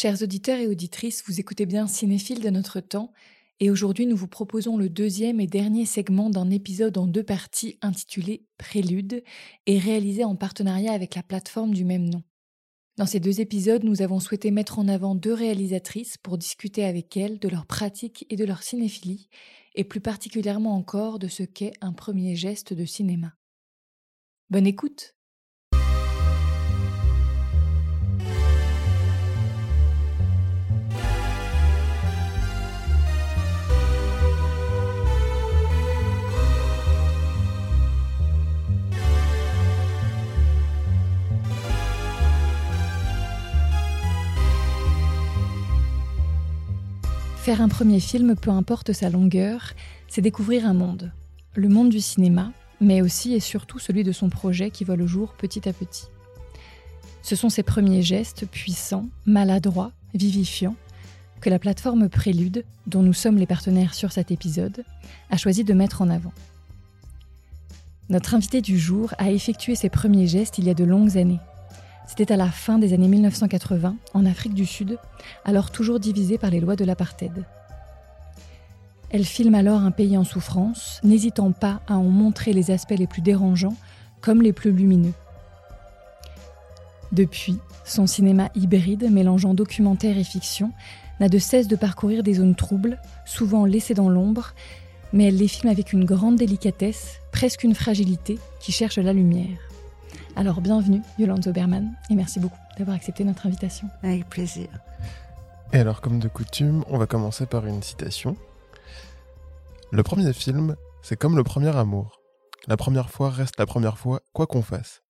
Chers auditeurs et auditrices, vous écoutez bien Cinéphile de notre temps, et aujourd'hui nous vous proposons le deuxième et dernier segment d'un épisode en deux parties intitulé Prélude et réalisé en partenariat avec la plateforme du même nom. Dans ces deux épisodes, nous avons souhaité mettre en avant deux réalisatrices pour discuter avec elles de leur pratique et de leur cinéphilie, et plus particulièrement encore de ce qu'est un premier geste de cinéma. Bonne écoute Faire un premier film, peu importe sa longueur, c'est découvrir un monde. Le monde du cinéma, mais aussi et surtout celui de son projet qui voit le jour petit à petit. Ce sont ces premiers gestes puissants, maladroits, vivifiants, que la plateforme Prélude, dont nous sommes les partenaires sur cet épisode, a choisi de mettre en avant. Notre invité du jour a effectué ses premiers gestes il y a de longues années. C'était à la fin des années 1980, en Afrique du Sud, alors toujours divisée par les lois de l'apartheid. Elle filme alors un pays en souffrance, n'hésitant pas à en montrer les aspects les plus dérangeants comme les plus lumineux. Depuis, son cinéma hybride mélangeant documentaire et fiction n'a de cesse de parcourir des zones troubles, souvent laissées dans l'ombre, mais elle les filme avec une grande délicatesse, presque une fragilité, qui cherche la lumière. Alors bienvenue Yolande Zoberman et merci beaucoup d'avoir accepté notre invitation. Avec plaisir. Et alors comme de coutume, on va commencer par une citation. Le premier film, c'est comme le premier amour. La première fois reste la première fois, quoi qu'on fasse.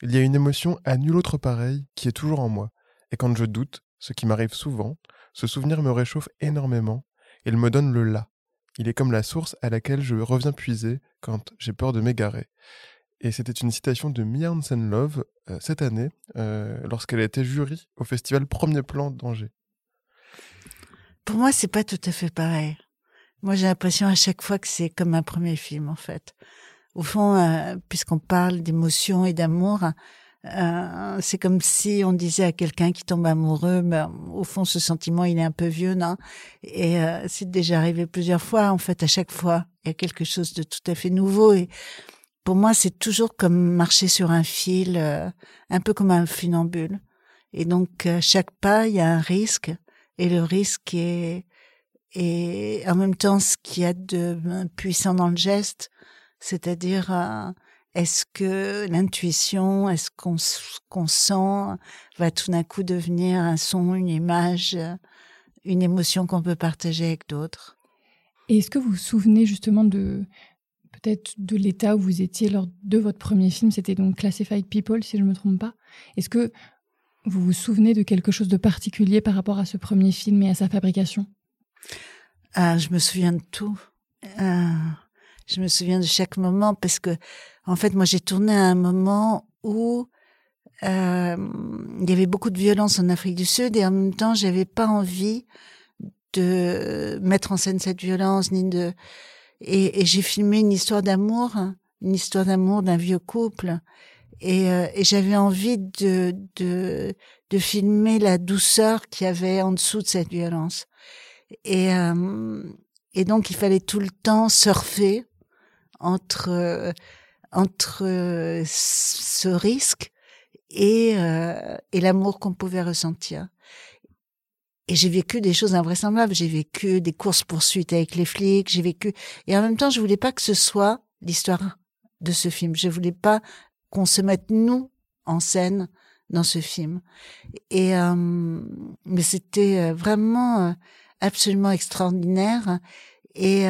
Il y a une émotion à nul autre pareille qui est toujours en moi. Et quand je doute, ce qui m'arrive souvent, ce souvenir me réchauffe énormément. Il me donne le là. Il est comme la source à laquelle je reviens puiser quand j'ai peur de m'égarer. Et c'était une citation de Mia Hansen-Love euh, cette année, euh, lorsqu'elle a été jury au festival Premier Plan d'Angers. Pour moi, c'est pas tout à fait pareil. Moi, j'ai l'impression à chaque fois que c'est comme un premier film, en fait. Au fond, euh, puisqu'on parle d'émotion et d'amour, c'est comme si on disait à quelqu'un qui tombe amoureux, mais ben, au fond, ce sentiment, il est un peu vieux, non? Et c'est déjà arrivé plusieurs fois. En fait, à chaque fois, il y a quelque chose de tout à fait nouveau. Et pour moi, c'est toujours comme marcher sur un fil, euh, un peu comme un funambule. Et donc, à chaque pas, il y a un risque. Et le risque est, et en même temps ce qu'il y a de puissant dans le geste, c'est-à-dire euh, est-ce que l'intuition, est-ce qu'on qu'on sent va tout d'un coup devenir un son, une image, une émotion qu'on peut partager avec d'autres. Et est-ce que vous vous souvenez justement de peut-être de l'état où vous étiez lors de votre premier film. C'était donc Classified People, si je ne me trompe pas. Est-ce que vous vous souvenez de quelque chose de particulier par rapport à ce premier film et à sa fabrication? Ah, Je me souviens de tout. Ah, je me souviens de chaque moment parce que, en fait, moi, j'ai tourné à un moment où euh, il y avait beaucoup de violence en Afrique du Sud et en même temps, j'avais pas envie de mettre en scène cette violence ni de et, et j'ai filmé une histoire d'amour, une histoire d'amour d'un vieux couple. Et, euh, et j'avais envie de, de, de filmer la douceur qu'il y avait en dessous de cette violence. Et, euh, et donc, il fallait tout le temps surfer entre, entre ce risque et, euh, et l'amour qu'on pouvait ressentir. Et j'ai vécu des choses invraisemblables. J'ai vécu des courses poursuites avec les flics. J'ai vécu et en même temps, je voulais pas que ce soit l'histoire de ce film. Je voulais pas qu'on se mette nous en scène dans ce film. Et euh, mais c'était euh, vraiment euh, absolument extraordinaire. Et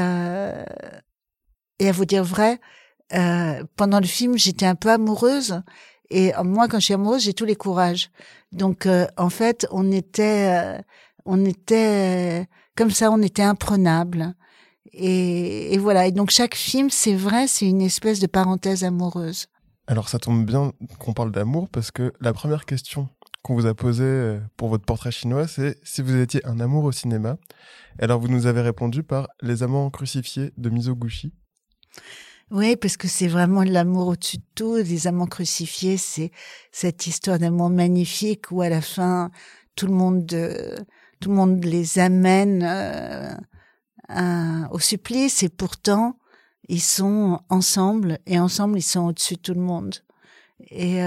et à vous dire vrai, pendant le film, j'étais un peu amoureuse. Et moi, quand je suis amoureuse, j'ai tous les courages. Donc, en fait, on était on était comme ça, on était imprenable. Et, voilà. Et donc chaque film, c'est vrai, c'est une espèce de parenthèse amoureuse. Alors ça tombe bien qu'on parle d'amour parce que la première question qu'on vous a posée euh, pour votre portrait chinois, c'est si vous étiez un amour au cinéma. Alors vous nous avez répondu par Les amants crucifiés de Mizoguchi. Oui, parce que c'est vraiment l'amour au-dessus de tout. Les amants crucifiés, c'est cette histoire d'amour magnifique où à la fin, tout le monde, tout le monde les amène au supplice et pourtant ils sont ensemble et ensemble ils sont au-dessus de tout le monde. Et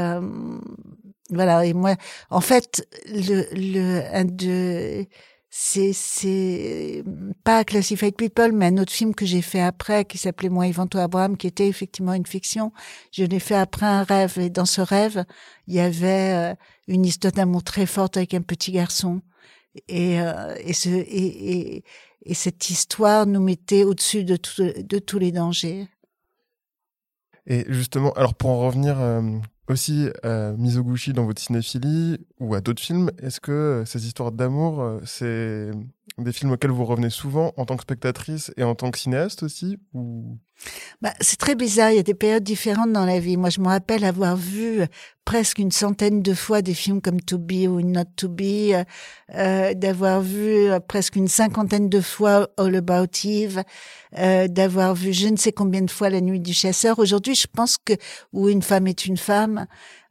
voilà. Et moi, en fait, le, le un de c'est c'est pas Classified People, mais un autre film que j'ai fait après qui s'appelait Moi Ivanto Abraham, qui était effectivement une fiction. Je l'ai fait après un rêve et dans ce rêve, il y avait euh, une histoire d'amour très forte avec un petit garçon et euh, et ce et, et, et cette histoire nous mettait au-dessus de de tous les dangers. Et justement, alors pour en revenir euh, aussi à Mizoguchi dans votre cinéphilie ou à d'autres films, est-ce que ces histoires d'amour, euh, c'est des films auxquels vous revenez souvent en tant que spectatrice et en tant que cinéaste aussi ou... bah, C'est très bizarre, il y a des périodes différentes dans la vie. Moi, je me rappelle avoir vu presque une centaine de fois des films comme To Be ou Not To Be, euh, euh d'avoir vu euh, presque une cinquantaine de fois All About Eve, euh, d'avoir vu je ne sais combien de fois La Nuit du Chasseur. Aujourd'hui, je pense que Où une femme est une femme,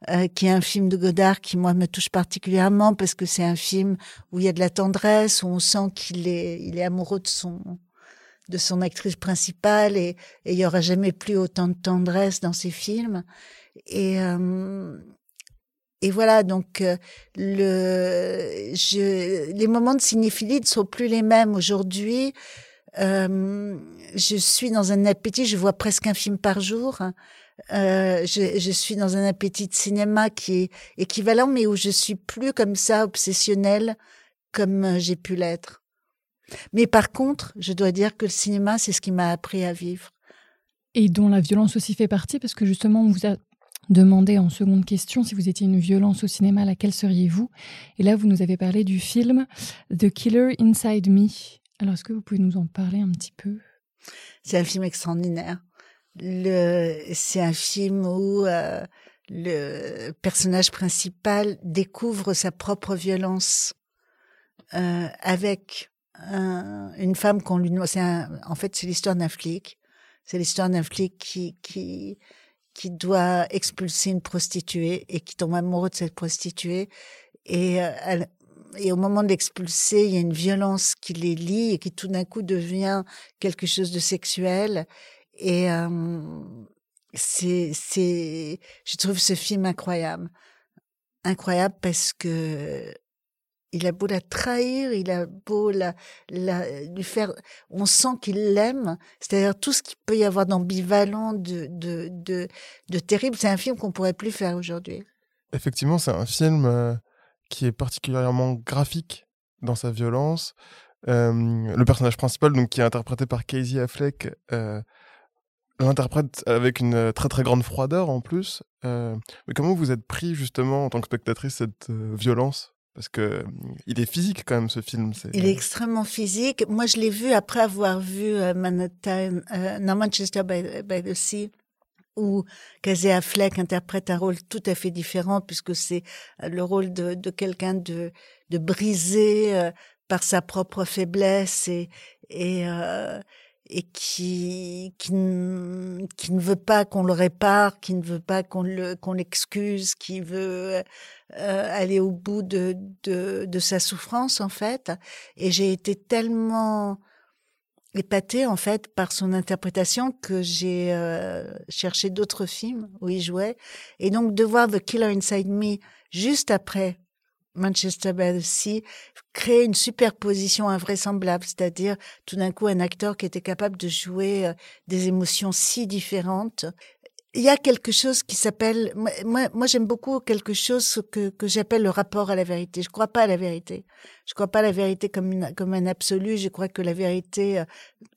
euh, qui est un film de Godard qui moi me touche particulièrement parce que c'est un film où il y a de la tendresse, où on sent qu'il est, il est amoureux de son de son actrice principale et, il y aura jamais plus autant de tendresse dans ces films. Et euh, et voilà, donc euh, le, je, les moments de cinéphilie ne sont plus les mêmes aujourd'hui. Euh, je suis dans un appétit, je vois presque un film par jour. Euh, je, je, suis dans un appétit de cinéma qui est équivalent, mais où je suis plus comme ça obsessionnelle comme euh, j'ai pu l'être. Mais par contre, je dois dire que le cinéma, c'est ce qui m'a appris à vivre. Et dont la violence aussi fait partie, parce que justement, on vous a demandé en seconde question si vous étiez une violence au cinéma, laquelle seriez-vous? Et là, vous nous avez parlé du film The Killer Inside Me. Alors, est-ce que vous pouvez nous en parler un petit peu? C'est un film extraordinaire. C'est un film où euh, le personnage principal découvre sa propre violence euh, avec un, une femme qu'on lui c'est en fait c'est l'histoire d'un flic. C'est l'histoire d'un flic qui qui qui doit expulser une prostituée et qui tombe amoureux de cette prostituée. Et euh, elle, et au moment de l'expulser, il y a une violence qui les lie et qui tout d'un coup devient quelque chose de sexuel. Et c'est, c'est, je trouve ce film incroyable, incroyable parce que il a beau la trahir, il a beau la, lui faire, on sent qu'il l'aime. C'est-à-dire tout ce qu'il peut y avoir d'ambivalent, de, de, de, terrible. C'est un film qu'on pourrait plus faire aujourd'hui. Effectivement, c'est un film euh, qui est particulièrement graphique dans sa violence. Euh, le personnage principal, donc qui est interprété par Casey Affleck, euh, l'interprète avec une très très grande froideur en plus. Mais comment vous êtes pris justement en tant que spectatrice cette violence? Parce que il est physique quand même ce film. Il est extrêmement physique. Moi je l'ai vu après avoir vu Manhattan, non, Manchester by, the Sea où Casey Affleck interprète un rôle tout à fait différent puisque c'est euh, le rôle de, quelqu'un de, brisé euh, par sa propre faiblesse et, euh, et qui, qui, ne veut pas qu'on le répare, qui ne veut pas qu'on le qu'on l'excuse, qui veut euh, aller au bout de, de, de sa souffrance en fait. Et j'ai été tellement épatée en fait par son interprétation que j'ai euh, cherché d'autres films où il jouait et donc de voir The Killer Inside Me juste après Manchester by the Sea une superposition invraisemblable, c'est-à-dire tout d'un coup un acteur qui était capable de jouer euh, des émotions si différentes il y a quelque chose qui s'appelle moi moi j'aime beaucoup quelque chose que que j'appelle le rapport à la vérité. Je crois pas à la vérité. Je crois pas à la vérité comme une, comme un absolu, je crois que la vérité euh,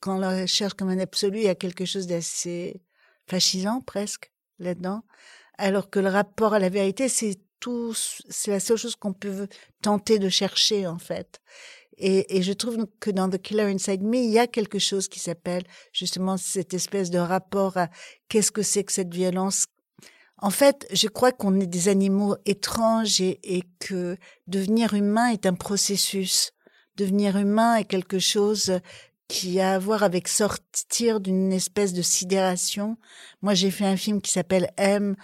quand on la recherche comme un absolu, il y a quelque chose d'assez fascisant presque là-dedans. Alors que le rapport à la vérité, c'est c'est la seule chose qu'on peut tenter de chercher en fait. Et, et, je trouve que dans The Killer Inside Me, il y a quelque chose qui s'appelle justement cette espèce de rapport à qu'est-ce que c'est que cette violence. En fait, je crois qu'on est des animaux étranges et, et, que devenir humain est un processus. Devenir humain est quelque chose qui a à voir avec sortir d'une espèce de sidération. Moi, j'ai fait un film qui s'appelle M,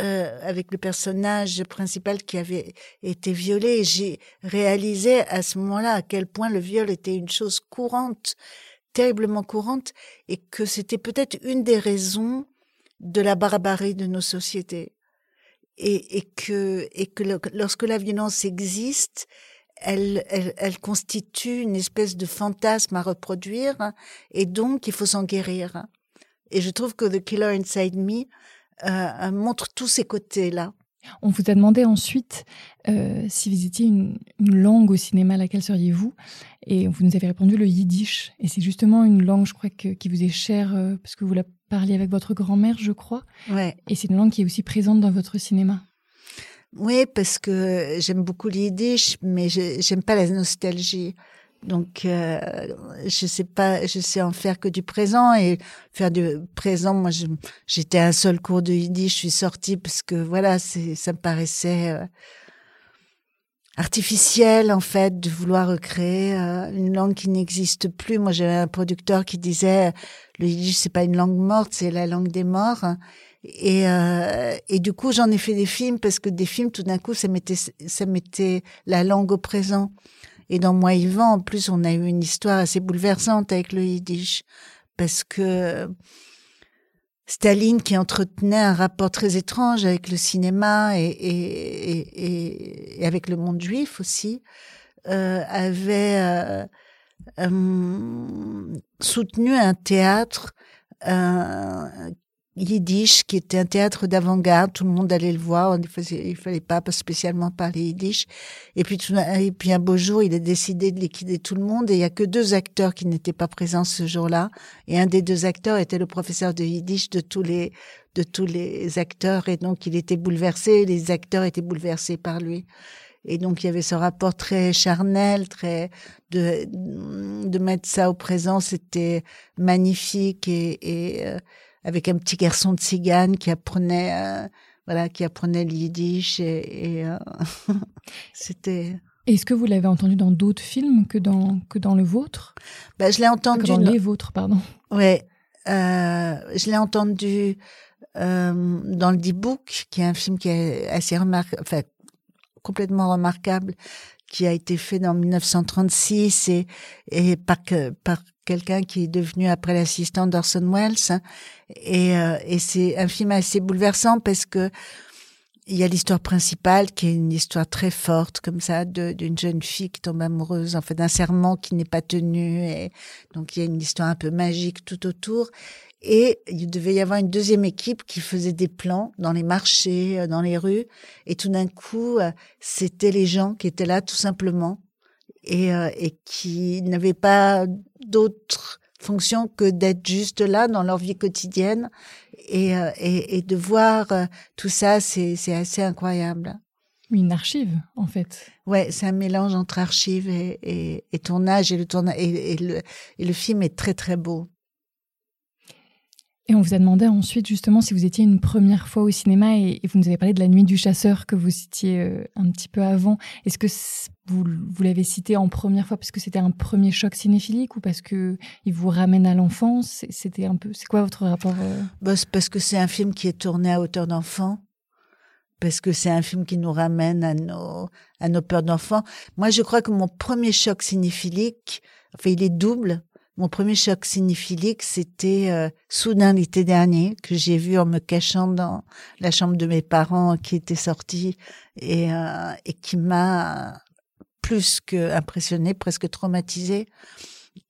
euh, avec le personnage principal qui avait été violé. J'ai réalisé à ce moment-là à quel point le viol était une chose courante, terriblement courante, et que c'était peut-être une des raisons de la barbarie de nos sociétés. Et, et que, et que lorsque la violence existe, elle, elle, elle, constitue une espèce de fantasme à reproduire et donc il faut s'en guérir. Et je trouve que The Killer Inside Me euh, montre tous ces côtés-là. On vous a demandé ensuite euh, si vous étiez une, une, langue au cinéma, laquelle seriez-vous? Et vous nous avez répondu le yiddish. Et c'est justement une langue, je crois, que, qui vous est chère, euh, parce que vous la parliez avec votre grand-mère, je crois. Ouais. Et c'est une langue qui est aussi présente dans votre cinéma. Oui, parce que j'aime beaucoup le yiddish, mais j'aime pas la nostalgie. Donc, euh, je sais pas, je sais en faire que du présent et faire du présent. Moi, j'étais un seul cours de yiddish, je suis sortie parce que voilà, ça me paraissait euh, artificiel en fait de vouloir recréer euh, une langue qui n'existe plus. Moi, j'avais un producteur qui disait le yiddish c'est pas une langue morte, c'est la langue des morts. Et, euh, et du coup, j'en ai fait des films parce que des films, tout d'un coup, ça mettait, ça mettait la langue au présent. Et dans Moi Yvan, en plus, on a eu une histoire assez bouleversante avec le yiddish parce que Staline, qui entretenait un rapport très étrange avec le cinéma et, et, et, et avec le monde juif aussi, euh, avait euh, euh, soutenu un théâtre yiddish, qui était un théâtre d'avant-garde. Tout le monde allait le voir. Il fallait, pas spécialement parler yiddish. Et puis, tout, et puis un beau jour, il a décidé de liquider tout le monde. Et il y a que deux acteurs qui n'étaient pas présents ce jour-là. Et un des deux acteurs était le professeur de yiddish de tous les de tous les acteurs. Et donc, il était bouleversé. Les acteurs étaient bouleversés par lui. Et donc, il y avait ce rapport très charnel, très de de mettre ça au présent, c'était magnifique et, et euh, avec un petit garçon de cigane qui apprenait, euh, voilà, qui apprenait le yiddish et, et euh, c'était. Est-ce que vous l'avez entendu dans d'autres films que dans que dans le vôtre? Ben, je l'ai entendu dans les vôtres, pardon. Ouais, euh, je l'ai entendu euh, dans le D-Book, qui est un film qui est assez remarquable, enfin complètement remarquable, qui a été fait dans 1936 et, et par, par quelqu'un qui est devenu après l'assistant d'Orson Welles. Et, euh, et c'est un film assez bouleversant parce que il y a l'histoire principale qui est une histoire très forte comme ça d'une jeune fille qui tombe amoureuse en fait d'un serment qui n'est pas tenu et donc il y a une histoire un peu magique tout autour et il devait y avoir une deuxième équipe qui faisait des plans dans les marchés, euh, dans les rues. Et tout d'un coup, euh, c'était les gens qui étaient là tout simplement et, euh, et qui n'avaient pas d'autre fonction que d'être juste là dans leur vie quotidienne. Et, et, et de voir tout ça, c'est assez incroyable. Une archive, en fait. Ouais, c'est un mélange entre archive et, et, et tournage. Et le, tournage et, et, le, et le film est très, très beau. Et on vous a demandé ensuite justement si vous étiez une première fois au cinéma et, vous nous avez parlé de la nuit du chasseur que vous citiez euh, un petit peu avant. Est-ce que vous, l'avez cité en première fois parce que c'était un premier choc cinéphilique ou parce que il vous ramène à l'enfance? C'était un peu. C'est quoi votre rapport euh? bah, Parce que c'est un film qui est tourné à hauteur d'enfant. Parce que c'est un film qui nous ramène à nos à nos peurs d'enfant. Moi, je crois que mon premier choc cinéphilique, enfin, il est double mon premier choc cinéphilique, c'était euh, soudain l'été dernier que j'ai vu en me cachant dans la chambre de mes parents qui était sortie et, euh, et qui m'a plus que impressionné, presque traumatisé.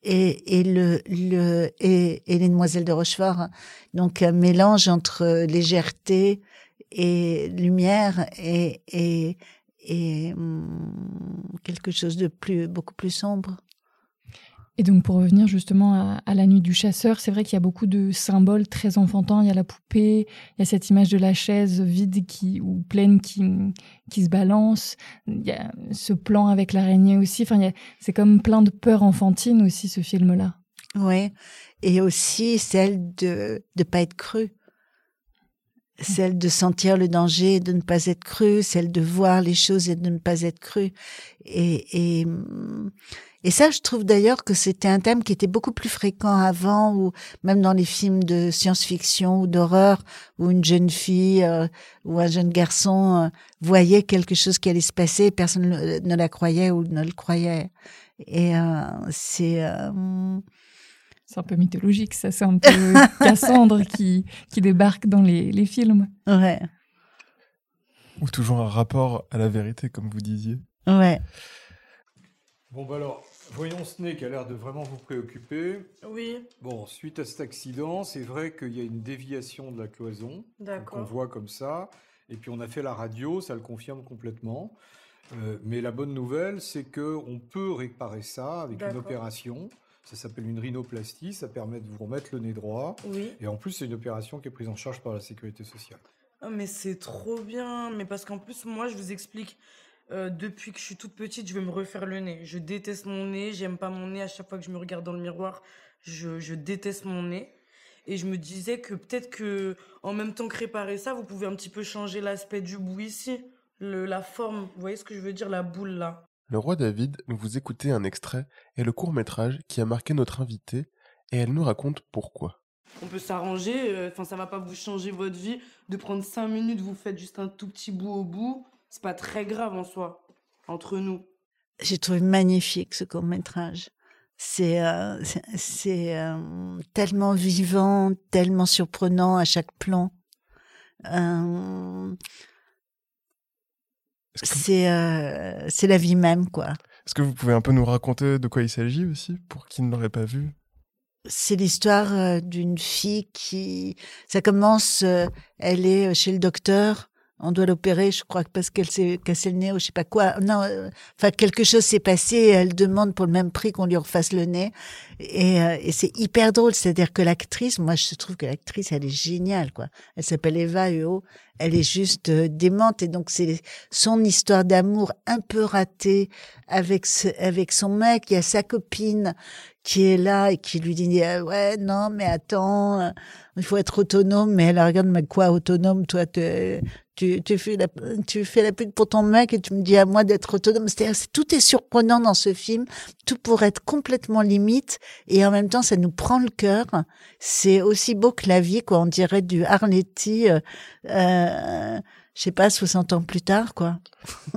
Et, et le, le et, et les demoiselles de Rochefort, donc un mélange entre légèreté et lumière et et, et hum, quelque chose de plus beaucoup plus sombre. Et donc pour revenir justement à, à la nuit du chasseur, c'est vrai qu'il y a beaucoup de symboles très enfantins. Il y a la poupée, il y a cette image de la chaise vide qui ou pleine qui qui se balance. Il y a ce plan avec l'araignée aussi. Enfin, c'est comme plein de peurs enfantines aussi ce film-là. Oui, et aussi celle de de pas être cru celle de sentir le danger et de ne pas être cru, celle de voir les choses et de ne pas être cru. Et, et, Et ça, je trouve d'ailleurs que c'était un thème qui était beaucoup plus fréquent avant, ou même dans les films de science-fiction ou d'horreur, où une jeune fille euh, ou un jeune garçon euh, voyait quelque chose qui allait se passer, et personne ne, la croyait ou ne le croyait. Et euh, c'est c'est un peu mythologique, ça. C'est un peu Cassandre qui, qui débarque dans les, les films. Ouais. Ou toujours un rapport à la vérité, comme vous disiez. Ouais. Bon, bah alors, voyons ce nez qui a l'air de vraiment vous préoccuper. Oui. Bon, suite à cet accident, c'est vrai qu'il y a une déviation de la cloison. D'accord. On voit comme ça. Et puis on a fait la radio, ça le confirme complètement. Euh, mais la bonne nouvelle, c'est qu'on peut réparer ça avec une opération. Ça s'appelle une rhinoplastie, ça permet de vous remettre le nez droit. Oui. Et en plus, c'est une opération qui est prise en charge par la sécurité sociale. Ah, mais c'est trop bien. Mais parce qu'en plus, moi, je vous explique, euh, depuis que je suis toute petite, je vais me refaire le nez. Je déteste mon nez, j'aime pas mon nez. À chaque fois que je me regarde dans le miroir, je, je déteste mon nez. Et je me disais que peut-être que, en même temps que réparer ça, vous pouvez un petit peu changer l'aspect du bout ici. Le, la forme, vous voyez ce que je veux dire, la boule là. Le roi David, vous écoutez un extrait et le court métrage qui a marqué notre invitée et elle nous raconte pourquoi. On peut s'arranger, euh, enfin ça va pas vous changer votre vie de prendre 5 minutes, vous faites juste un tout petit bout au bout, c'est pas très grave en soi, entre nous. J'ai trouvé magnifique ce court métrage. C'est euh, c'est euh, tellement vivant, tellement surprenant à chaque plan. c'est euh, c'est la vie même, quoi. Est-ce que vous pouvez un peu nous raconter de quoi il s'agit aussi, pour qui ne l'aurait pas vu? C'est l'histoire d'une fille qui... Ça commence, euh, elle est chez le docteur, on doit l'opérer, je crois, parce qu'elle s'est cassé le nez ou je sais pas quoi. Non, euh, enfin quelque chose s'est passé. Elle demande pour le même prix qu'on lui refasse le nez. Et, euh, et c'est hyper drôle, c'est-à-dire que l'actrice, moi je trouve que l'actrice, elle est géniale, quoi. Elle s'appelle Eva Eo. Elle est juste euh, démente et donc c'est son histoire d'amour un peu ratée avec avec son mec. Il y a sa copine qui est là et qui lui dit ouais non mais attends il faut être autonome mais elle regarde mais quoi autonome toi tu, tu, fais la, tu fais la pute pour ton mec et tu me dis à moi d'être autonome. C'est-à-dire, tout est surprenant dans ce film. Tout pourrait être complètement limite et en même temps, ça nous prend le cœur. C'est aussi beau que la vie, quoi. On dirait du Arletty, euh, euh, je sais pas, 60 ans plus tard, quoi.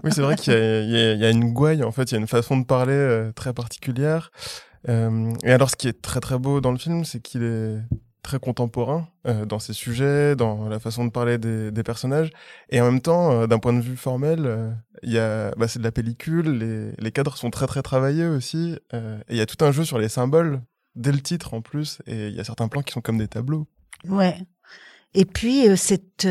Oui, c'est vrai qu'il y, y, a une gouaille, en fait. Il y a une façon de parler euh, très particulière. Euh, et alors, ce qui est très très beau dans le film, c'est qu'il est très contemporain euh, dans ses sujets, dans la façon de parler des, des personnages, et en même temps, euh, d'un point de vue formel, euh, il y a, bah, c'est de la pellicule, les, les, cadres sont très très travaillés aussi, et il y a tout un jeu sur les symboles dès le titre en plus, et il y a certains plans qui sont comme des tableaux. Ouais. Et puis cette,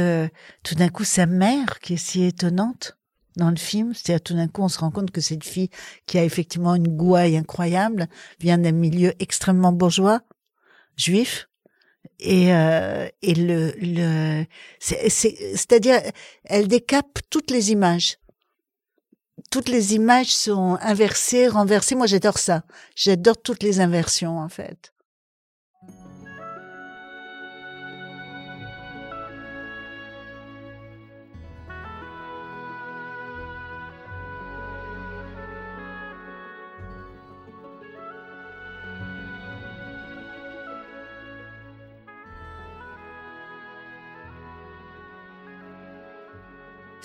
tout d'un coup, sa mère qui est si étonnante dans le film, c'est-à-dire tout d'un coup, on se rend compte que cette fille qui a effectivement une gouaille incroyable vient d'un milieu extrêmement bourgeois, juif, et, euh, et le, le c'est-à-dire elle décape toutes les images. Toutes les images sont inversées renversées. Moi j'adore ça. J'adore toutes les inversions en fait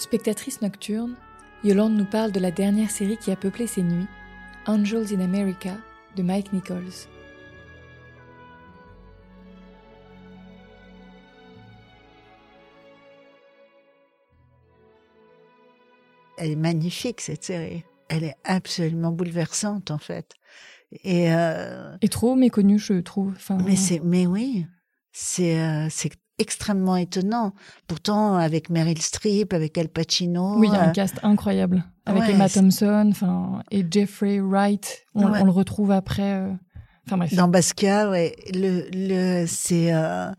Spectatrice nocturne, Yolande nous parle de la dernière série qui a peuplé ses nuits, Angels in America de Mike Nichols. Elle est magnifique cette série. Elle est absolument bouleversante en fait. Et, euh... Et trop méconnue, je trouve. Enfin, mais c'est, mais oui, c'est euh, c'est extrêmement étonnant. Pourtant, avec Meryl Streep, avec Al Pacino. Oui, il y a un euh, cast incroyable. Avec Emma Thompson enfin, et Jeffrey Wright. On, le retrouve après. Euh, enfin bref. Dans Basquiat, ouais. Le, le, c'est. Euh,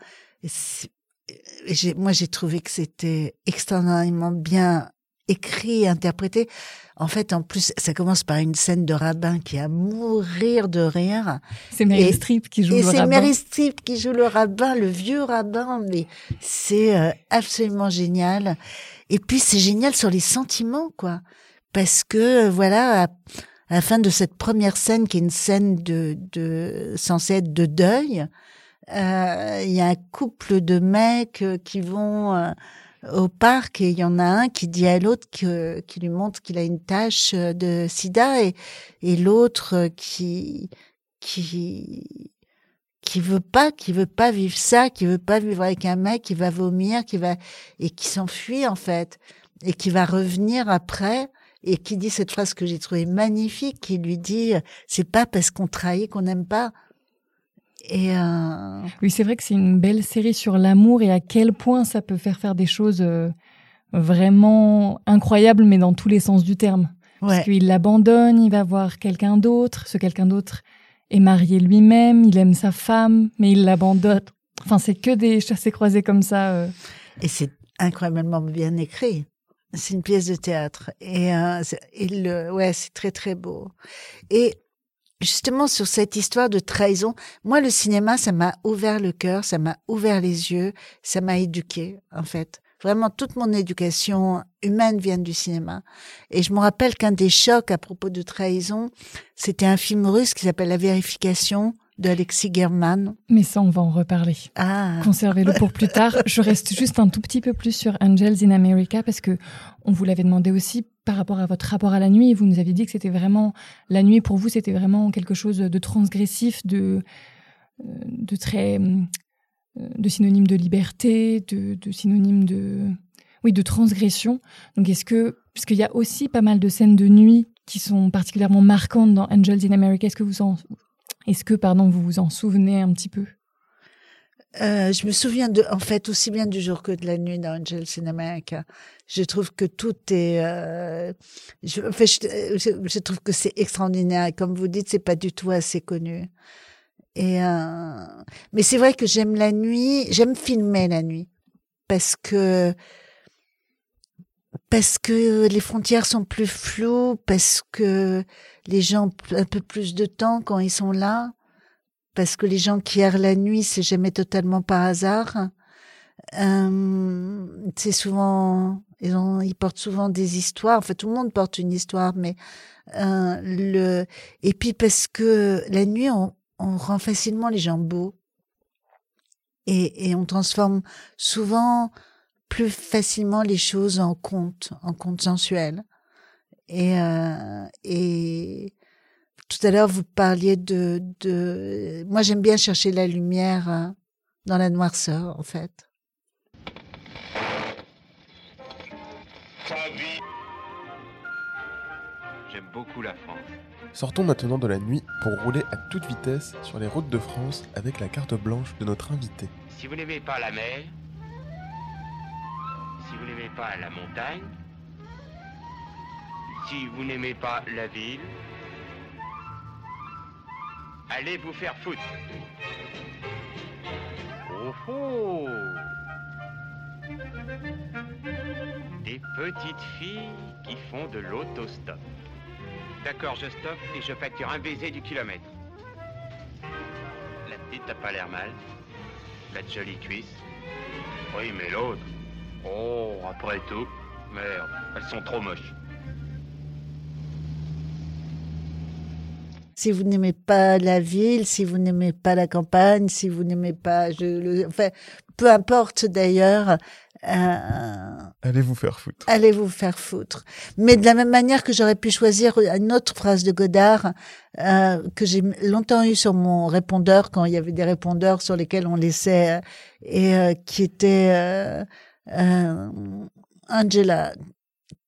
moi, j'ai trouvé que c'était extraordinairement bien écrit, interprété. En fait, en plus, ça commence par une scène de rabbin qui est à mourir de rire. C'est Meryl Streep qui joue le rabbin. Et c'est Meryl Streep qui joue le rabbin, le vieux rabbin, mais c'est euh, absolument génial. Et puis, c'est génial sur les sentiments, quoi. Parce que, voilà, à la fin de cette première scène qui est une scène de, de censée être de deuil, euh, il y a un couple de mecs euh, qui vont euh, au parc et il y en a un qui dit à l'autre que, qui lui montre qu'il a une tache de sida et, et l'autre qui qui qui veut pas, qui veut pas vivre ça, qui veut pas vivre avec un mec qui va vomir, qui va et qui s'enfuit en fait et qui va revenir après et qui dit cette phrase que j'ai trouvée magnifique, qui lui dit c'est pas parce qu'on trahit qu'on n'aime pas. Et euh... oui, c'est vrai que c'est une belle série sur l'amour et à quel point ça peut faire faire des choses euh, vraiment incroyables, mais dans tous les sens du terme. Ouais. Parce qu'il l'abandonne, il va voir quelqu'un d'autre, ce quelqu'un d'autre est marié lui-même, il aime sa femme, mais il l'abandonne. Enfin, c'est que des chassés croisés comme ça. euh. Et c'est incroyablement bien écrit. C'est une pièce de théâtre. Et, euh, et le, ouais, c'est très très beau. Et justement sur cette histoire de trahison, moi le cinéma, ça m'a ouvert le cœur, ça m'a ouvert les yeux, ça m'a éduqué en fait. Vraiment, toute mon éducation humaine vient du cinéma. Et je me rappelle qu'un des chocs à propos de trahison, c'était un film russe qui s'appelle La vérification de Alexis German. Mais ça, on va en reparler. Ah, Conservez-le pour plus tard. Je reste juste un tout petit peu plus sur Angels in America parce que on vous l'avait demandé aussi par rapport à votre rapport à la nuit. Vous nous aviez dit que c'était vraiment la nuit pour vous, c'était vraiment quelque chose de transgressif, de euh, de très euh, de synonyme de liberté, de, de synonyme de oui de transgression. Donc est-ce que parce qu'il y a aussi pas mal de scènes de nuit qui sont particulièrement marquantes dans Angels in America. Est-ce que vous en est-ce que pardon vous vous en souvenez un petit peu? Euh, je me souviens de, en fait, aussi bien du jour que de la nuit dans Angels in America. Je trouve que tout est, euh, je, trouve que c'est extraordinaire. Comme vous dites, c'est pas du tout assez connu. Et, euh, mais c'est vrai que j'aime la nuit, j'aime filmer la nuit. Parce que, parce que les frontières sont plus floues, parce que les gens ont un peu plus de temps quand ils sont là parce que les gens qui errent la nuit, c'est jamais totalement par hasard. Euh, c'est souvent, ils, portent souvent des histoires. Enfin, tout le monde porte une histoire, mais euh, le et puis parce que la nuit, on, on rend facilement les gens beaux et, et on transforme souvent plus facilement les choses en contes, en contes sensuels. Et, euh, et tout à l'heure, vous parliez de, de... Moi, j'aime bien chercher la lumière euh, dans la noirceur, en fait. J'aime beaucoup la France. Sortons maintenant de la nuit pour rouler à toute vitesse sur les routes de France avec la carte blanche de notre invité. Si vous n'aimez pas la mer, n'aimez pas la montagne, si vous n'aimez pas la ville, allez vous faire foutre. Oh oh Des petites filles qui font de l'autostop. D'accord, je stoppe et je facture un baiser du kilomètre. La petite n'a pas l'air mal. La jolie cuisse. Oui, mais l'autre. Oh, après tout. Merde, elles sont trop moches. Si vous n'aimez pas la ville, si vous n'aimez pas la campagne, si vous n'aimez pas... Je, le, enfin, peu importe d'ailleurs, euh, Allez vous faire foutre. allez vous faire foutre. Mais de la même manière que j'aurais pu choisir une autre phrase de Godard euh, que j'ai longtemps eu sur mon répondeur quand il y avait des répondeurs sur lesquels on laissait euh, et euh, qui était euh, Angela,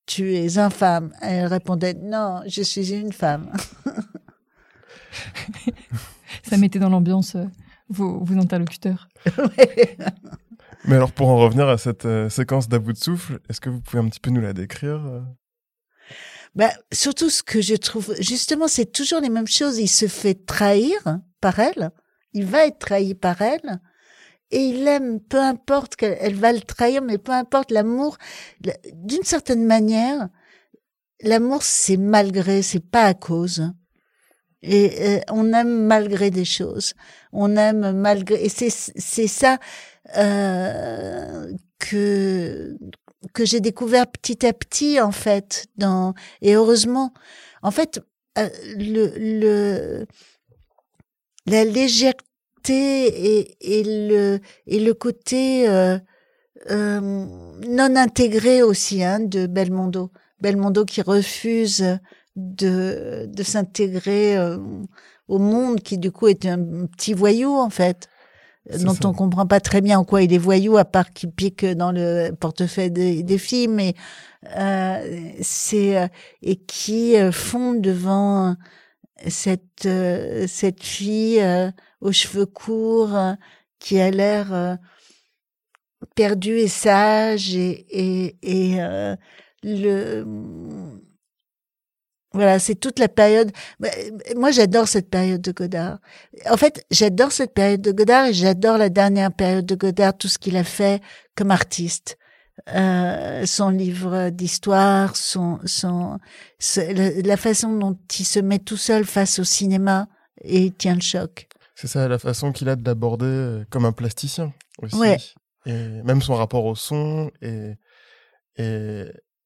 tu es infâme. Elle répondait non, je suis une femme. Ça mettait dans l'ambiance euh, vos, vos interlocuteurs. Mais alors pour en revenir à cette euh, séquence d'à bout de souffle, est-ce que vous pouvez un petit peu nous la décrire Ben, surtout ce que je trouve, justement, c'est toujours les mêmes choses. Il se fait trahir par elle. Il va être trahi par elle. Et il aime, peu importe qu'elle elle va le trahir, mais peu importe l'amour. la- D'une certaine manière, l'amour, c'est malgré, c'est pas à cause. Et euh, on aime malgré des choses. On aime malgré. Et c'est c'est ça euh, que que j'ai découvert petit à petit en fait. Dans et heureusement, en fait, euh, le, le, la légèreté et, et, le, et le côté euh, euh, non intégré aussi hein, de Belmondo. Belmondo qui refuse de, de s'intégrer euh, au monde, qui du coup est un petit voyou en fait dont on comprend pas très bien en quoi il est voyou à part qu'il pique dans le portefeuille des, des filles mais euh, c'est euh, et qui fond devant cette cette fille aux cheveux courts qui a l'air perdue et sage et et, et le voilà, c'est toute la période. Bah, moi, j'adore cette période de Godard. En fait, j'adore cette période de Godard et j'adore la dernière période de Godard, tout ce qu'il a fait comme artiste. Euh, son livre d'histoire, son, son, la façon dont il se met tout seul face au cinéma et il tient le choc. C'est ça, la façon qu'il a de l'aborder euh, comme un plasticien aussi. Ouais. Et même son rapport au son et, et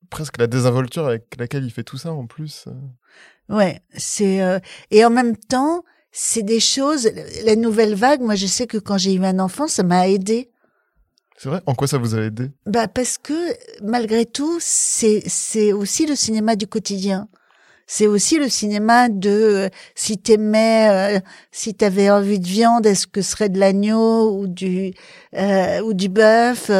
presque la désinvolture avec laquelle il fait tout ça en plus. Euh. Ouais, c'est euh... et en même temps, c'est des choses. La nouvelle vague, moi, je sais que quand j'ai eu un enfant, ça m'a aidé. C'est vrai? En quoi ça vous a aidé? Bah parce que malgré tout, c'est c'est aussi le cinéma du quotidien c'est aussi le cinéma de euh, si t'aimais, euh, si t'avais envie de viande, est-ce que ce serait de l'agneau ou du euh, ou du bœuf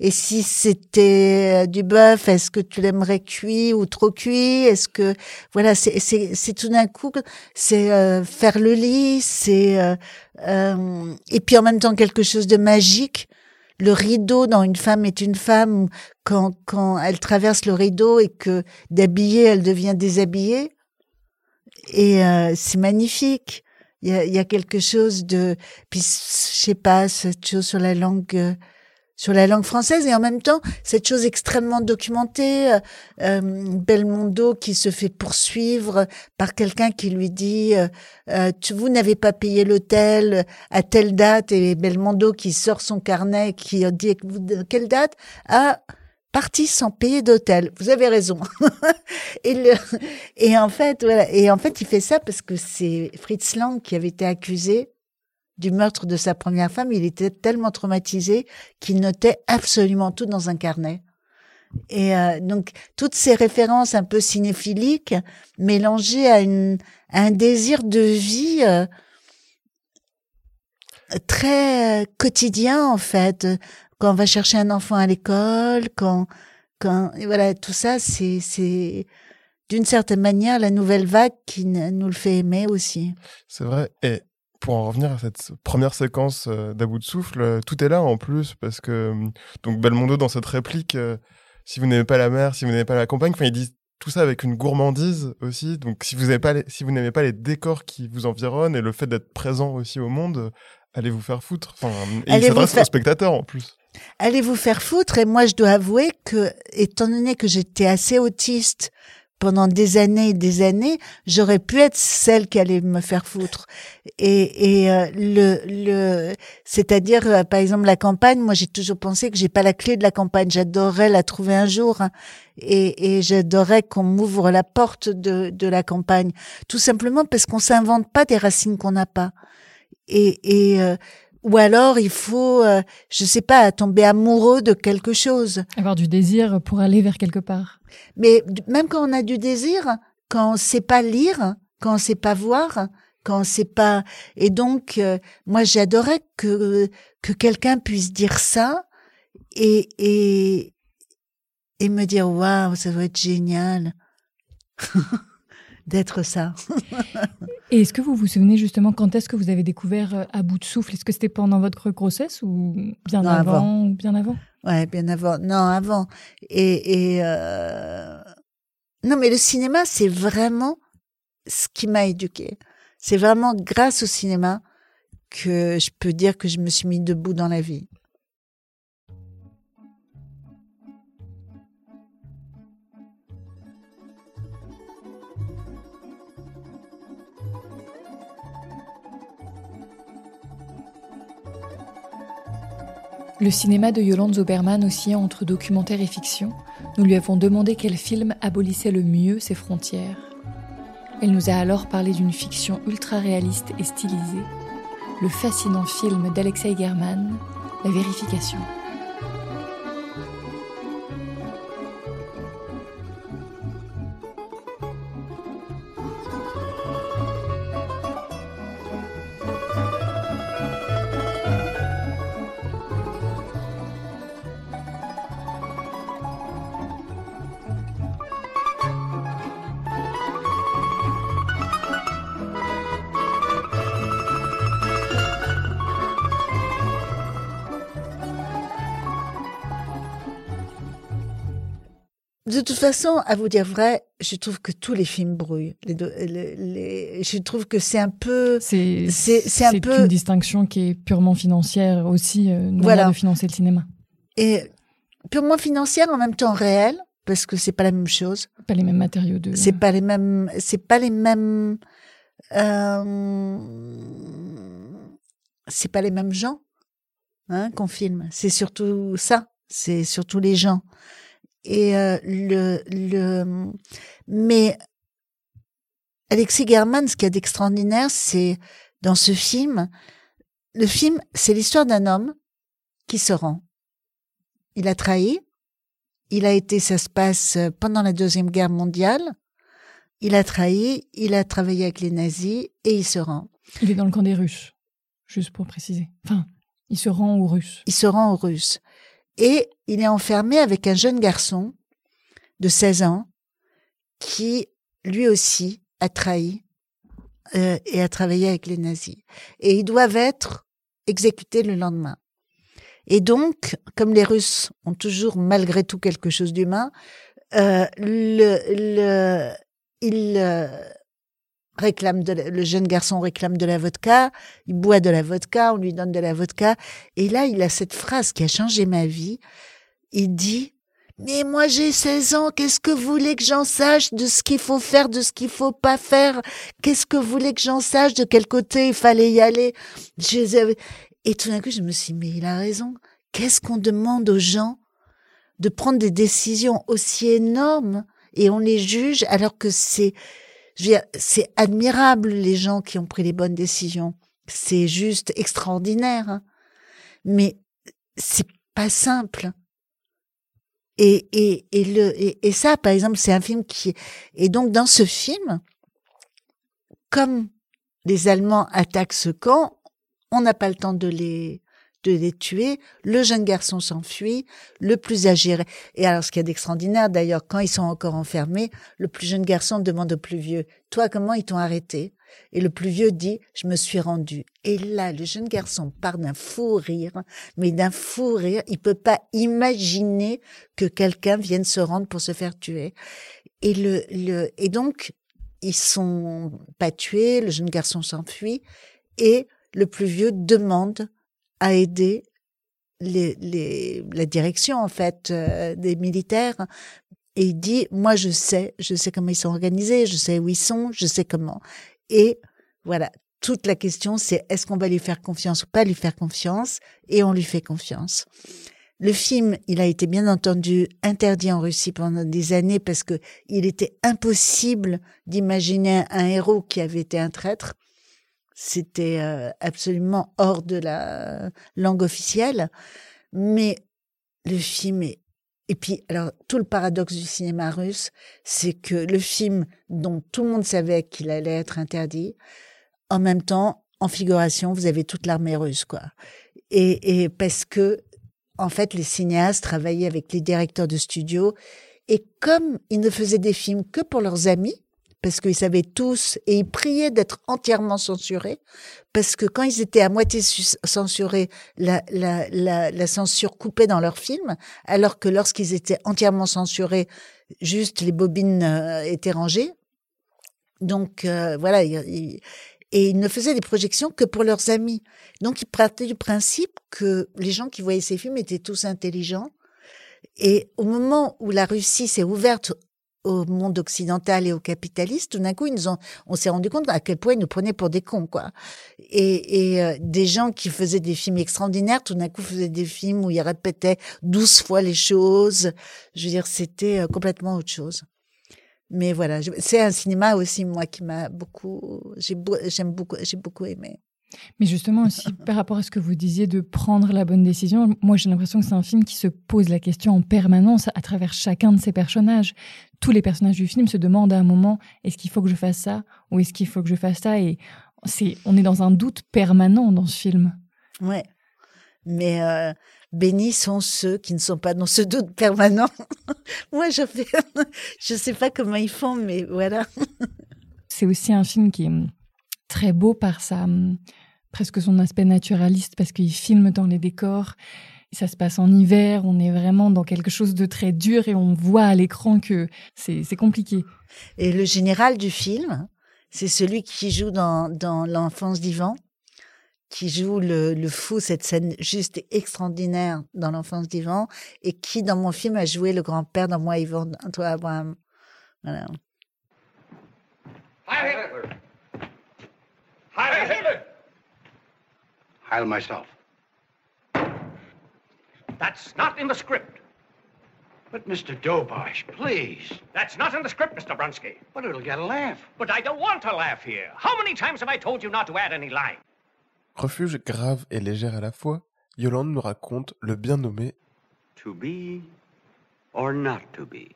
Et si c'était du bœuf, est-ce que tu l'aimerais cuit ou trop cuit Est-ce que voilà, c'est c'est tout d'un coup, c'est faire le lit, c'est et puis en même temps quelque chose de magique le rideau dans Une femme est une femme, quand, quand elle traverse le rideau et que d'habillée, elle devient déshabillée. Et euh, c'est magnifique. Il y a, y a, quelque chose de... Puis, je sais pas, cette chose sur la langue... Sur la langue française et en même temps cette chose extrêmement documentée, euh, euh Belmondo qui se fait poursuivre par quelqu'un qui lui dit euh, euh vous n'avez pas payé l'hôtel à telle date et Belmondo qui sort son carnet qui dit quelle date? Ah parti sans payer d'hôtel. Vous avez raison. et, le, et en fait, voilà. Et en fait, il fait ça parce que c'est Fritz Lang qui avait été accusé du meurtre de sa première femme, il était tellement traumatisé qu'il notait absolument tout dans un carnet. Et euh, donc toutes ces références un peu cinéphiliques mélangées à, une, un désir de vie euh, très quotidien en fait. Quand on va chercher un enfant à l'école, quand quand voilà tout ça, c'est c'est d'une certaine manière la nouvelle vague qui nous le fait aimer aussi. C'est vrai. Et pour en revenir à cette première séquence euh, d'à bout de souffle, euh, tout est là en plus parce que euh, donc Belmondo dans cette réplique, si vous n'aimez pas la mer, si vous n'aimez pas la campagne, enfin il dit tout ça avec une gourmandise aussi. Donc si vous n'aimez pas les, si vous n'aimez pas les décors qui vous environnent et le fait d'être présent aussi au monde, allez vous faire foutre. Enfin, et il s'adresse faire... aux spectateurs en plus. Allez vous faire foutre et moi je dois avouer que étant donné que j'étais assez autiste pendant des années et des années, j'aurais pu être celle qui allait me faire foutre. Et, et euh, le, le, c'est-à-dire, euh, par exemple, la campagne. Moi, j'ai toujours pensé que j'ai pas la clé de la campagne. J'adorerais la trouver un jour, hein. et, et j'adorerais qu'on m'ouvre la porte de, de la campagne. Tout simplement parce qu'on s'invente pas des racines qu'on n'a pas. Et, et euh, ou alors il faut, euh, je sais pas, tomber amoureux de quelque chose. Avoir du désir pour aller vers quelque part. Mais même quand on a du désir, quand on sait pas lire, quand on sait pas voir, quand on sait pas, et donc euh, moi j'adorais que que quelqu'un puisse dire ça et et et me dire waouh ça doit être génial. d'être ça. Et est-ce que vous vous souvenez justement quand est-ce que vous avez découvert euh, à bout de souffle? Est-ce que c'était pendant votre grossesse ou bien avant, Bien avant? Ouais, bien avant. Non, avant. Et, et euh... non, mais le cinéma, c'est vraiment ce qui m'a éduqué. C'est vraiment grâce au cinéma que je peux dire que je me suis mis debout dans la vie. Le cinéma de Yolande Zoberman oscillant entre documentaire et fiction, nous lui avons demandé quel film abolissait le mieux ses frontières. Elle nous a alors parlé d'une fiction ultra réaliste et stylisée, le fascinant film d'Alexei German, La vérification. De toute façon, à vous dire vrai, je trouve que tous les films brouillent. Les deux, les, les- je trouve que c'est un peu. C'est un peu- une distinction qui est purement financière aussi, euh, une Voilà. manière de financer le cinéma. Et purement financière, en même temps réel, parce que c'est pas la même chose. Pas les mêmes matériaux de. C'est pas les mêmes. C'est pas les mêmes. euh, c'est pas les mêmes gens hein, qu'on filme. C'est surtout ça. C'est surtout les gens. Et euh, le le. Mais Alexis German, ce qu'il y a d'extraordinaire, c'est dans ce film. Le film, c'est l'histoire d'un homme qui se rend. Il a trahi. Il a été, ça se passe euh, pendant la Deuxième Guerre mondiale. Il a trahi, il a travaillé avec les nazis et il se rend. Il est dans le camp des Russes, juste pour préciser. Enfin, il se rend aux Russes. Il se rend aux Russes. Et il est enfermé avec un jeune garçon de 16 ans qui, lui aussi, a trahi euh, et a travaillé avec les nazis. Et ils doivent être exécutés le lendemain. Et donc, comme les Russes ont toujours malgré tout quelque chose d'humain, euh, le, le, il euh, réclame de la- le jeune garçon réclame de la vodka, il boit de la vodka, on lui donne de la vodka, et là il a cette phrase qui a changé ma vie. Il dit mais moi j'ai 16 ans, qu'est-ce que vous voulez que j'en sache de ce qu'il faut faire, de ce qu'il faut pas faire? Qu'est-ce que vous voulez que j'en sache? De quel côté il fallait y aller? Je Et tout d'un coup, je me suis dit, mais il a raison. Qu'est-ce qu'on demande aux gens de prendre des décisions aussi énormes et on les juge alors que c'est, c'est admirable les gens qui ont pris les bonnes décisions. C'est juste extraordinaire. hein. Mais c'est pas simple. Et, et, et, le, et, et ça, par exemple, c'est un film qui... Et donc, dans ce film, comme les Allemands attaquent ce camp, on n'a pas le temps de les, de les tuer. Le jeune garçon s'enfuit, le plus âgé. Et alors, ce qu'il y a d'extraordinaire, d'ailleurs, quand ils sont encore enfermés, le plus jeune garçon demande au plus vieux, toi, comment ils t'ont arrêté? Et le plus vieux dit, je me suis rendu. Et là, le jeune garçon part d'un fou rire, mais d'un fou rire. Il peut pas imaginer que quelqu'un vienne se rendre pour se faire tuer. Et le, le, et donc, ils sont pas tués, le jeune garçon s'enfuit, et le plus vieux demande à aider les, les, la direction, en fait, euh, des militaires. Et il dit, moi, je sais, je sais comment ils sont organisés, je sais où ils sont, je sais comment. Et voilà, toute la question, c'est est-ce qu'on va lui faire confiance ou pas lui faire confiance Et on lui fait confiance. Le film, il a été bien entendu interdit en Russie pendant des années parce que il était impossible d'imaginer un héros qui avait été un traître. C'était euh, absolument hors de la langue officielle. Mais le film est et puis, alors, tout le paradoxe du cinéma russe, c'est que le film dont tout le monde savait qu'il allait être interdit, en même temps, en figuration, vous avez toute l'armée russe, quoi. Et, et parce que, en fait, les cinéastes travaillaient avec les directeurs de studio, et comme ils ne faisaient des films que pour leurs amis, parce qu'ils savaient tous, et ils priaient d'être entièrement censurés, parce que quand ils étaient à moitié censurés, la, la, la, la, censure coupait dans leurs films, alors que lorsqu'ils étaient entièrement censurés, juste les bobines euh, étaient rangées. Donc euh, voilà, et ils ne faisaient des projections que pour leurs amis. Donc ils partaient du principe que les gens qui voyaient ces films étaient tous intelligents. Et au moment où la Russie s'est ouverte au monde occidental et aux capitalistes, tout d'un coup, ils nous ont, on s'est rendu compte à quel point ils nous prenaient pour des cons, quoi. Et, et euh, des gens qui faisaient des films extraordinaires, tout d'un coup, faisaient des films où ils répétaient douze fois les choses. Je veux dire, c'était euh, complètement autre chose. mais voilà, c'est un cinéma aussi moi qui m'a beaucoup, j'ai j'aime beaucoup, j'ai beaucoup aimé. Mais justement aussi, par rapport à ce que vous disiez de prendre la bonne décision, moi j'ai l'impression que c'est un film qui se pose la question en permanence à travers chacun de ses personnages. Tous les personnages du film se demandent à un moment est-ce qu'il faut que je fasse ça ou est-ce qu'il faut que je fasse ça et c'est on est dans un doute permanent dans ce film. Ouais. Mais euh, bénis sont ceux qui ne sont pas dans ce doute permanent. Moi, je fais, je sais pas comment ils font, mais voilà. C'est aussi un film qui est très beau par sa presque son aspect naturaliste parce qu'il filme dans les décors. Ça se passe en hiver, on est vraiment dans quelque chose de très dur et on voit à l'écran que c'est c'est compliqué. Et le général du film, c'est celui qui joue dans, dans l'enfance d'Ivan, qui joue le, le fou, cette scène juste extraordinaire dans l'enfance d'Ivan, et qui, dans mon film, a joué le grand-père dans Moi, Yvan, toi, Abraham. Voilà. Heil Hitler! Heil Hitler! Heil myself. That's not in the script. But Mr. Dobosh, please. That's not in the script, Mr. Brunsky. But it'll get a laugh. But I don't want to laugh here. How many times have I told you not to add any line? Refuge grave et légère à la fois, Yolande nous raconte le bien nommé To be or not to be.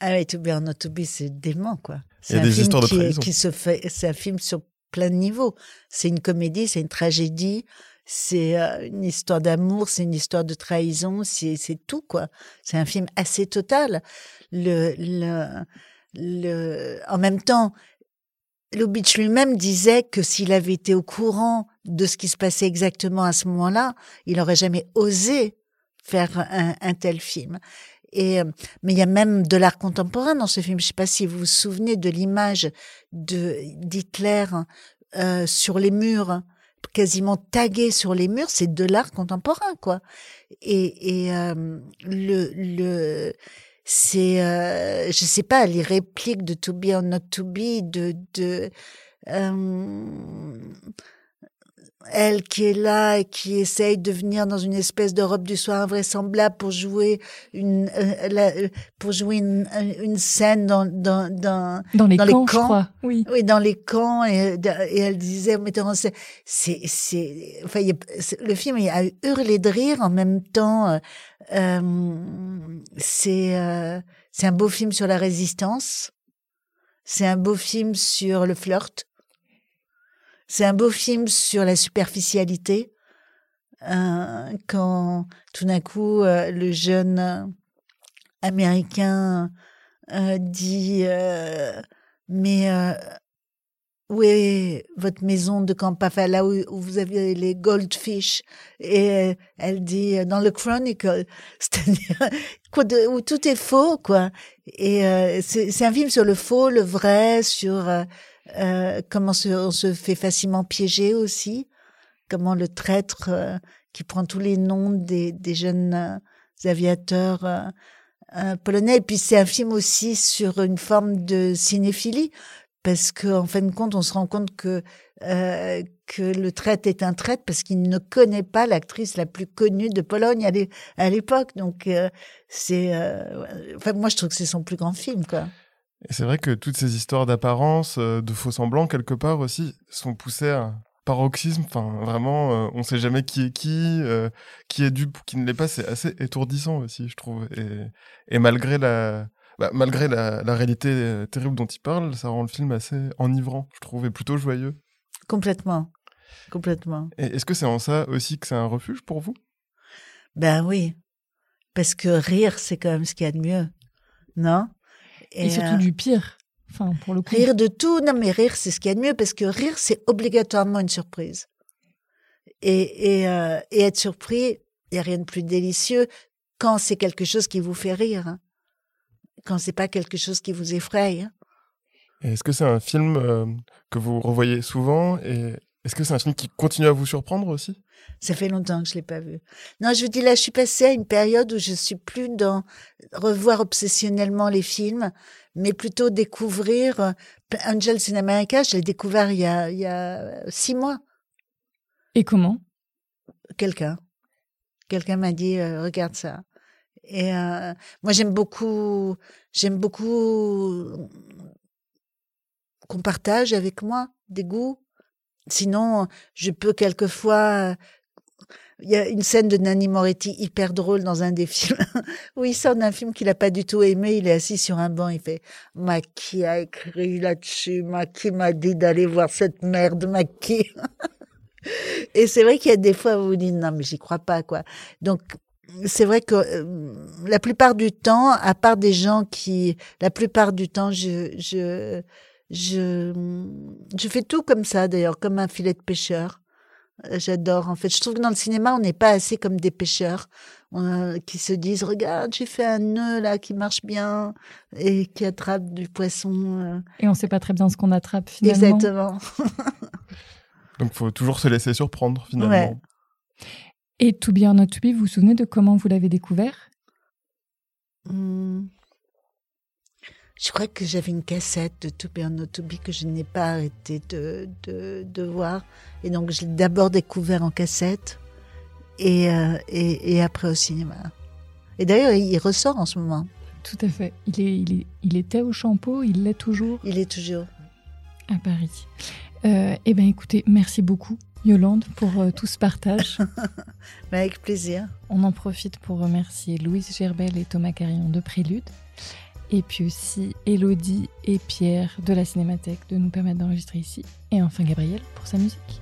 Ah oui, To Be or Not To Be, c'est dément, quoi. A C'est un des film qui, qui se fait, c'est un film sur plein de niveaux. C'est une comédie, c'est une tragédie, c'est euh, une histoire d'amour, c'est une histoire de trahison, c'est, tout, quoi. C'est un film assez total. Le, le, en même temps, Lubitsch lui-même disait que s'il avait été au courant de ce qui se passait exactement à ce moment-là, il n'aurait jamais osé faire un tel film. Et, euh, mais il y a même de l'art contemporain dans ce film. Je ne sais pas si vous vous souvenez de l'image d'Hitler euh, sur les murs, quasiment tagué sur les murs. C'est de l'art contemporain, quoi. Et, et euh, le, le c'est, euh, je sais pas, les répliques de To Be or Not To Be, de, de euh, elle qui est là et qui essaye de venir dans une espèce de robe du soir invraisemblable pour jouer une, euh, la- euh, pour jouer une, une scène dans, dans, dans, Dans les Dans les camps, je camps. crois. Oui. oui, dans les camps et, et elle disait au metteur en scène, c'est, c'est, enfin, il a- le film il a hurlé de rire en même temps. euh, euh, c'est, euh, c'est un beau film sur la résistance. C'est un beau film sur le flirt. C'est un beau film sur la superficialité. Euh, quand tout d'un coup euh, le jeune euh, américain dit mais où est votre maison de campagne, enfin, là où, vous avez les goldfish Et elle dit dans le Chronicle, c'est-à-dire où tout est faux, quoi. Et c'est un film sur le faux, le vrai, sur euh, comment se, on se fait facilement piéger aussi, comment le traître euh, qui prend tous les noms des, jeunes euh, aviateurs polonais. Et puis c'est un film aussi sur une forme de cinéphilie parce qu'en en fin de compte, on se rend compte que euh, que le traître est un traître parce qu'il ne connaît pas l'actrice la plus connue de Pologne à l'é- à l'époque. Donc euh, c'est, euh, enfin moi je trouve que c'est son plus grand film quoi. Et c'est vrai que toutes ces histoires d'apparence, euh, de faux semblants, quelque part aussi, sont poussées à paroxysme. Enfin, vraiment, euh, on sait jamais qui est qui, euh, qui est dupe ou qui ne l'est pas. C'est assez étourdissant aussi, je trouve. Et, et malgré la, bah, malgré la, la réalité euh, terrible dont il parle, ça rend le film assez enivrant, je trouve, et plutôt joyeux. Complètement, complètement. Et est-ce que c'est en ça aussi que c'est un refuge pour vous? Ben oui, parce que rire c'est quand même ce qu'il y a de mieux, non? Et, surtout euh, du pire. Enfin, pour le coup. Rire de tout, non mais rire c'est ce qu'il y a de mieux parce que rire c'est obligatoirement une surprise. Et, et, euh, et être surpris, il y a rien de plus délicieux quand c'est quelque chose qui vous fait rire, hein. quand c'est pas quelque chose qui vous effraie. hein. Et est-ce que c'est un film euh, que vous revoyez souvent Et est-ce que c'est un film qui continue à vous surprendre aussi? Ça fait longtemps que je l'ai pas vu. Non, je vous dis là, je suis passée à une période où je suis plus dans revoir obsessionnellement les films, mais plutôt découvrir. euh, Angels in America, je l'ai découvert il y a, il y a six mois. Et comment? Quelqu'un, quelqu'un m'a dit euh, regarde ça. Et euh, moi, j'aime beaucoup, j'aime beaucoup qu'on partage avec moi des goûts. Sinon, je peux quelquefois. Il y a une scène de Nanny Moretti hyper drôle dans un des films où il sort d'un film qu'il n'a pas du tout aimé. Il est assis sur un banc. Il fait Ma qui a écrit là-dessus? Ma qui m'a dit d'aller voir cette merde? Ma qui? Et c'est vrai qu'il y a des fois où vous dites Non, mais j'y crois pas, quoi. Donc, c'est vrai que euh, la plupart du temps, à part des gens qui, la plupart du temps, je, je, je, je fais tout comme ça d'ailleurs, comme un filet de pêcheur. Euh, j'adore en fait. Je trouve que dans le cinéma, on n'est pas assez comme des pêcheurs euh, qui se disent regarde, j'ai fait un nœud là qui marche bien et qui attrape du poisson. Et on ne sait pas très bien ce qu'on attrape finalement. Exactement. Donc, faut toujours se laisser surprendre finalement. Ouais. Et To Be or Not To Be, vous vous souvenez de comment vous l'avez découvert? Mmh. Je crois que j'avais une cassette de To Be or Not To Be que je n'ai pas arrêté de, de, de, voir. Et donc, je l'ai d'abord découvert en cassette et, euh, et, et, après au cinéma. Et d'ailleurs, il ressort en ce moment. Tout à fait. Il, est, il, est, il était au Champeau, il l'est toujours Il est toujours. À Paris. Euh, eh bien, écoutez, merci beaucoup Yolande, pour euh, tout ce partage. avec plaisir. On en profite pour remercier Louise Gerbel et Thomas Carillon de Prélude. Et puis aussi Elodie et Pierre de la Cinémathèque de nous permettre d'enregistrer ici. Et enfin Gabriel pour sa musique.